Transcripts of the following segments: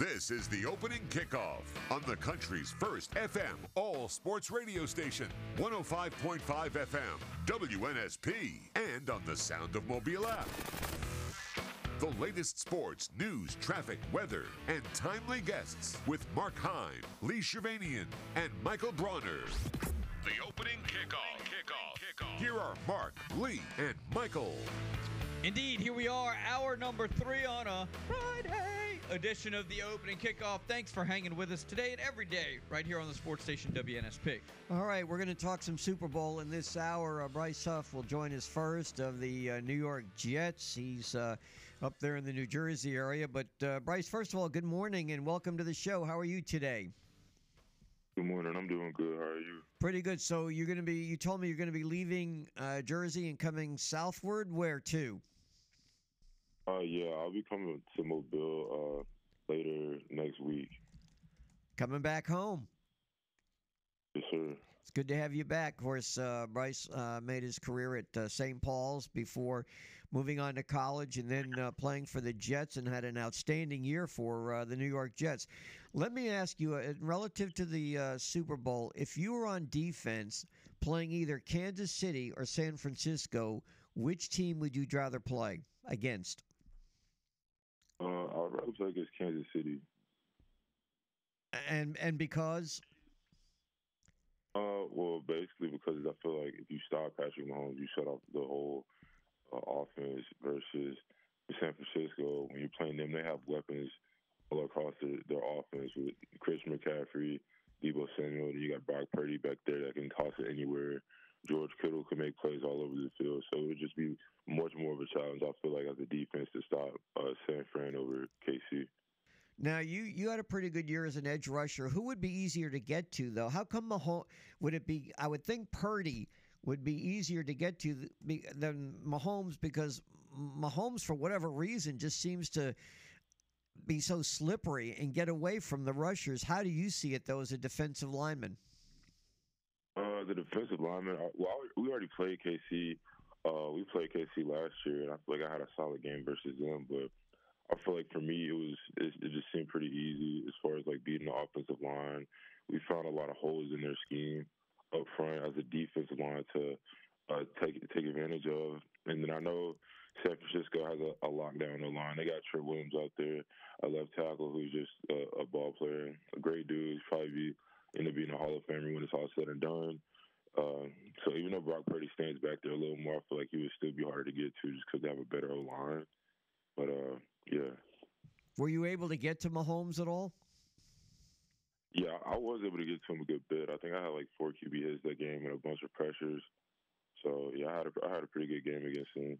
This is the opening kickoff on the country's first FM all sports radio station, 105.5 FM, WNSP, and on the Sound of Mobile app. The latest sports, news, traffic, weather, and timely guests with Mark Heim, Lee Shervanian, and Michael Bronner. The opening kickoff. Here are Mark, Lee, and Michael. Indeed, here we are, hour number three on a Friday edition of the opening kickoff. Thanks for hanging with us today and every day right here on the sports station WNSP. All right, we're going to talk some Super Bowl in this hour. Uh, Bryce Huff will join us first of the uh, New York Jets. He's uh, up there in the New Jersey area. But uh, Bryce, first of all, good morning and welcome to the show. How are you today? Good morning. I'm doing good. How are you? Pretty good. So you're going to be. You told me you're going to be leaving uh, Jersey and coming southward. Where to? Uh, yeah, I'll be coming to Mobile uh, later next week. Coming back home. Yes, sir. It's good to have you back. Of course, uh, Bryce uh, made his career at uh, St. Paul's before moving on to college and then uh, playing for the Jets and had an outstanding year for uh, the New York Jets. Let me ask you, uh, relative to the uh, Super Bowl, if you were on defense playing either Kansas City or San Francisco, which team would you rather play against? Uh, I'd rather play against Kansas City. And and because Uh, well, basically because I feel like if you stop Patrick Mahomes, you shut off the whole uh, offense. Versus San Francisco, when you're playing them, they have weapons all across the, their offense with Chris McCaffrey, Deebo Samuel. You got Brock Purdy back there that can toss it anywhere. George Kittle can make plays all over the field, so it would just be much more of a challenge. I feel like as a defense to stop uh, San Fran over KC. Now you you had a pretty good year as an edge rusher. Who would be easier to get to though? How come Mahomes would it be? I would think Purdy would be easier to get to than Mahomes because Mahomes for whatever reason just seems to be so slippery and get away from the rushers. How do you see it though as a defensive lineman? Uh, the defensive lineman. uh, Well, we already played KC. Uh, we played KC last year, and I feel like I had a solid game versus them. But I feel like for me, it was it, it just seemed pretty easy as far as like beating the offensive line. We found a lot of holes in their scheme up front as a defensive line to uh, take take advantage of. And then I know San Francisco has a, a lockdown the line. They got Trent Williams out there, a left tackle who's just a, a ball player, a great dude. He's probably be end up being a Hall of Famer when it's all said and done. Uh, so even though Brock Purdy stands back there a little more, I feel like he would still be harder to get to just because they have a better O line. But uh, yeah, Were you able to get to Mahomes at all? yeah, I was able to get to him a good bit. I think I had like four QB hits that game and a bunch of pressures. So yeah, I had a, I had a pretty good game against him.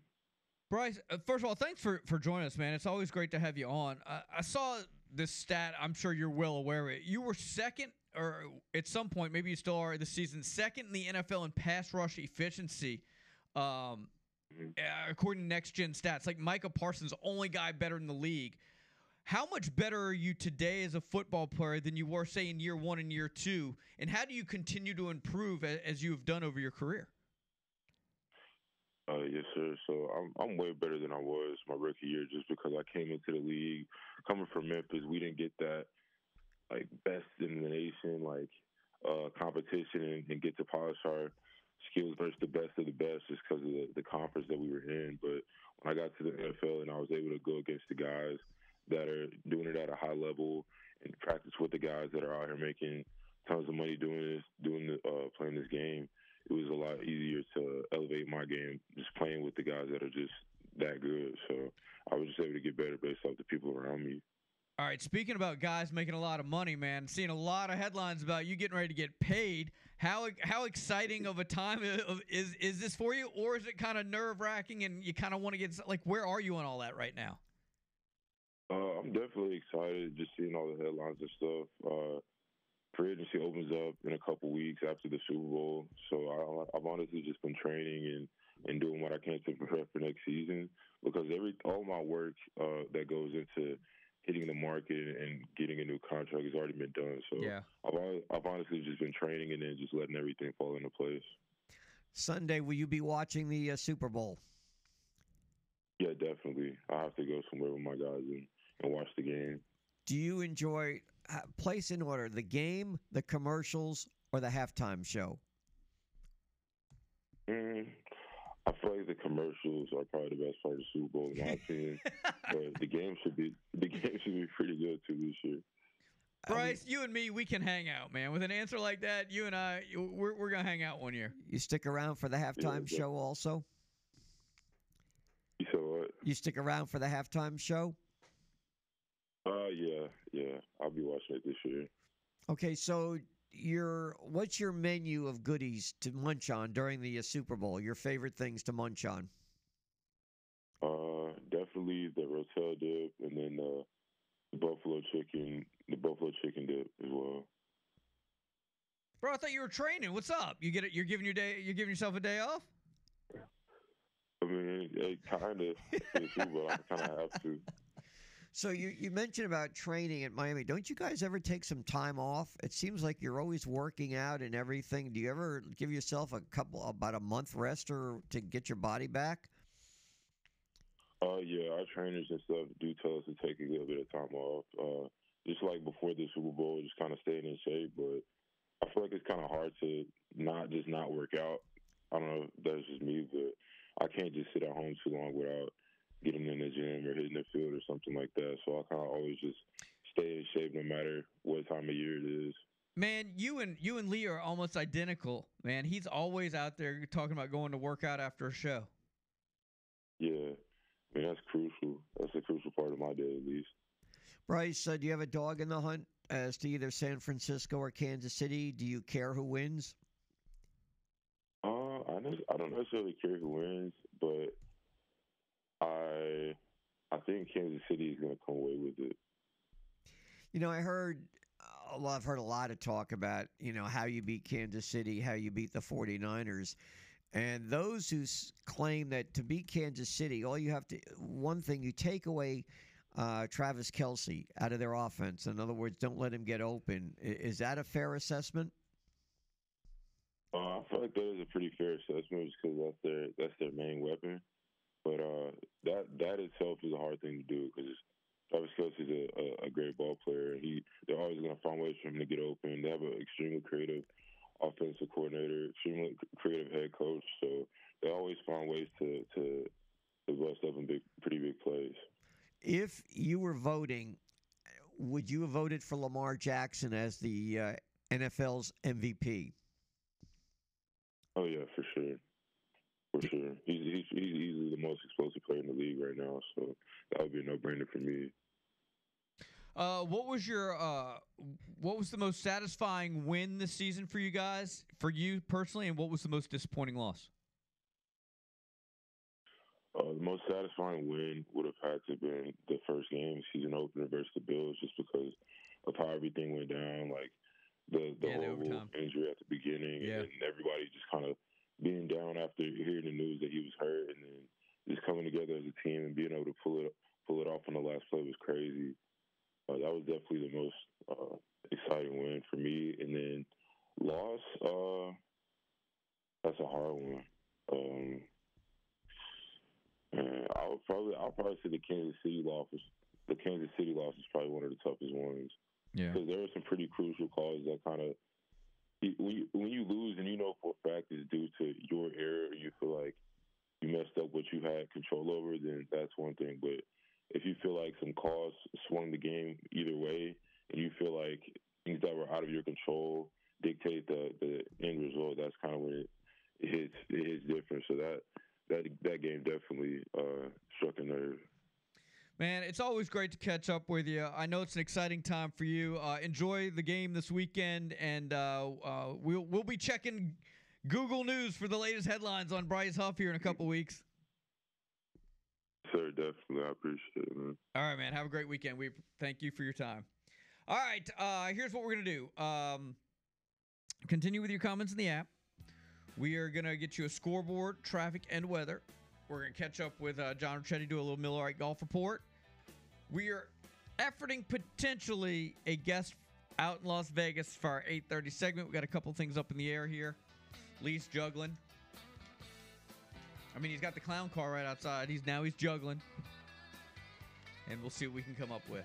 Bryce, uh, first of all, thanks for, for joining us, man. It's always great to have you on. I, I saw this stat. I'm sure you're well aware of it. You were second, or at some point, maybe you still are this season, second in the NFL in pass rush efficiency. Um, Mhm. uh, according to Next Gen Stats, like Micah Parsons, only guy better in the league. How much better are you today as a football player than you were, say, in year one and year two? And how do you continue to improve as you have done over your career? Uh, yes, sir. So I'm I'm way better than I was my rookie year, just because I came into the league coming from Memphis. We didn't get that like best in the nation like uh, competition and, and get to polish our skills versus the best of the best, just because of the, the conference that we were in. But when I got to the NFL and I was able to go against the guys that are doing it at a high level and practice with the guys that are out here making tons of money doing this, doing the uh, playing this game it was a lot easier to elevate my game just playing with the guys that are just that good. So I was just able to get better based off the people around me. All right, speaking about guys making a lot of money, man, seeing a lot of headlines about you getting ready to get paid. How how exciting of a time is is this for you, or is it kind of nerve wracking and you kind of want to get like where are you on all that right now? Uh, I'm definitely excited just seeing all the headlines and stuff. Uh, free agency opens up in a couple weeks after the Super Bowl, so I, I've honestly just been training and, and doing what I can to prepare for next season because every all my work uh, that goes into hitting the market and getting a new contract has already been done. So I've, I've honestly just been training and then just letting everything fall into place. Sunday, will you be watching the uh, Super Bowl? Yeah, definitely. I have to go somewhere with my guys and, and watch the game. Do you enjoy? Uh, place in order the game, the commercials, or the halftime show. Mm, I feel like the commercials are probably the best part of the Super Bowl in my opinion. but the game should be the game should be pretty good too this year. I mean, Bryce, you and me, we can hang out, man. With an answer like that, you and I, we're, we're gonna hang out one year. you stick around for the halftime but- show also? You said what? You stick around for the halftime show? Uh, yeah, yeah. I'll be watching it this year. Okay, so your what's your menu of goodies to munch on during the uh, Super Bowl? Your favorite things to munch on? Uh, definitely the Rotel dip, and then uh, the buffalo chicken, the buffalo chicken dip as well. Bro, I thought you were training. What's up? You get it? You're giving your day. You're giving yourself a day off. I mean, it kind of, but I kind of have to. So you you mentioned about training at Miami. Don't you guys ever take some time off? It seems like you're always working out and everything. Do you ever give yourself a couple about a month rest or to get your body back? Uh, yeah, our trainers and stuff do tell us to take a little bit of time off. Uh, just like before the Super Bowl, just kind of staying in shape. But I feel like it's kind of hard to not just not work out. I don't know if that's just me, but I can't just sit at home too long without getting in the gym or hitting the field or something like that. So I kind of always just stay in shape no matter what time of year it is. Man, you and you and Lee are almost identical. Man, he's always out there talking about going to work out after a show. Yeah, I mean that's crucial. That's a crucial part of my day, at least. Bryce, uh, do you have a dog in the hunt as to either San Francisco or Kansas City? Do you care who wins? Uh, I ne- I don't necessarily care who wins, but I I think Kansas City is going to come away with it. You know, I heard uh, well, I've heard a lot of talk about, you know, how you beat Kansas City, how you beat the 49ers. And those who s- claim that to beat Kansas City, all you have to, one thing, you take away uh, Travis Kelce out of their offense. In other words, don't let him get open. Is that a fair assessment? Uh, I feel like that is a pretty fair assessment because that's their that's their main weapon. But uh, that that itself is a hard thing to do because Travis Kelce's a, a, a great ball player. He they're always going to find ways for him to get open. They have an extremely creative offensive coordinator, extremely creative head coach. So they always find ways to to, to bust up in big, pretty big plays. If you were voting, would you have voted for Lamar Jackson as the uh, NFL's MVP? Oh yeah, for sure, for sure. He's he's he's easily the most explosive player in the league right now. So that would be a no brainer for me. Uh, what was your uh, what was the most satisfying win this season for you guys, for you personally, and what was the most disappointing loss? Uh, the most satisfying win would have had to have been the first game, season opener versus the Bills, just because of how everything went down. Like the the Yeah, horrible injury at the beginning, Yeah. and everybody just kind of being down after hearing the news that he was hurt, and then just coming together as a team and being able to pull it pull it off on the last play was crazy. Uh, that was definitely the most uh, exciting win for me. And then loss, uh, that's a hard one. Um, I would probably I'll probably say the Kansas City loss. was- The Kansas City loss is probably one of the toughest ones Yeah. because there were some pretty crucial calls that kind of when you, when you lose and you know for a fact it's due to your error, you feel like you messed up what you had control over, then that's one thing. But if you feel like some calls swung the game either way, and you feel like things that were out of your control dictate the the end result, that's kind of when it, it hits it hits different. So that that that game definitely uh, struck a nerve. Man, it's always great to catch up with you. I know it's an exciting time for you. Uh, enjoy the game this weekend, and uh, uh, we'll we'll be checking Google News for the latest headlines on Bryce Huff here in a couple weeks. Sir, definitely, I appreciate it, man. All right, man. Have a great weekend. We thank you for your time. All right, uh, here's what we're gonna do. Um, continue with your comments in the app. We are gonna get you a scoreboard, traffic, and weather. We're gonna catch up with uh, John Ricchetti, do a little Millerite golf report. We are efforting potentially a guest out in Las Vegas for our 8:30 segment. We got a couple things up in the air here. Lee's juggling. I mean, he's got the clown car right outside. He's now he's juggling and we'll see what we can come up with.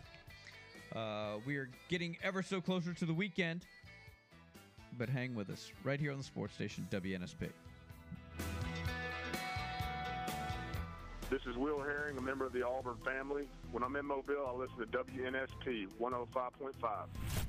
Uh, we are getting ever so closer to the weekend, but hang with us right here on the sports station WNSP. This is Will Herring, a member of the Auburn family. When I'm in Mobile, I listen to WNSP 105.5.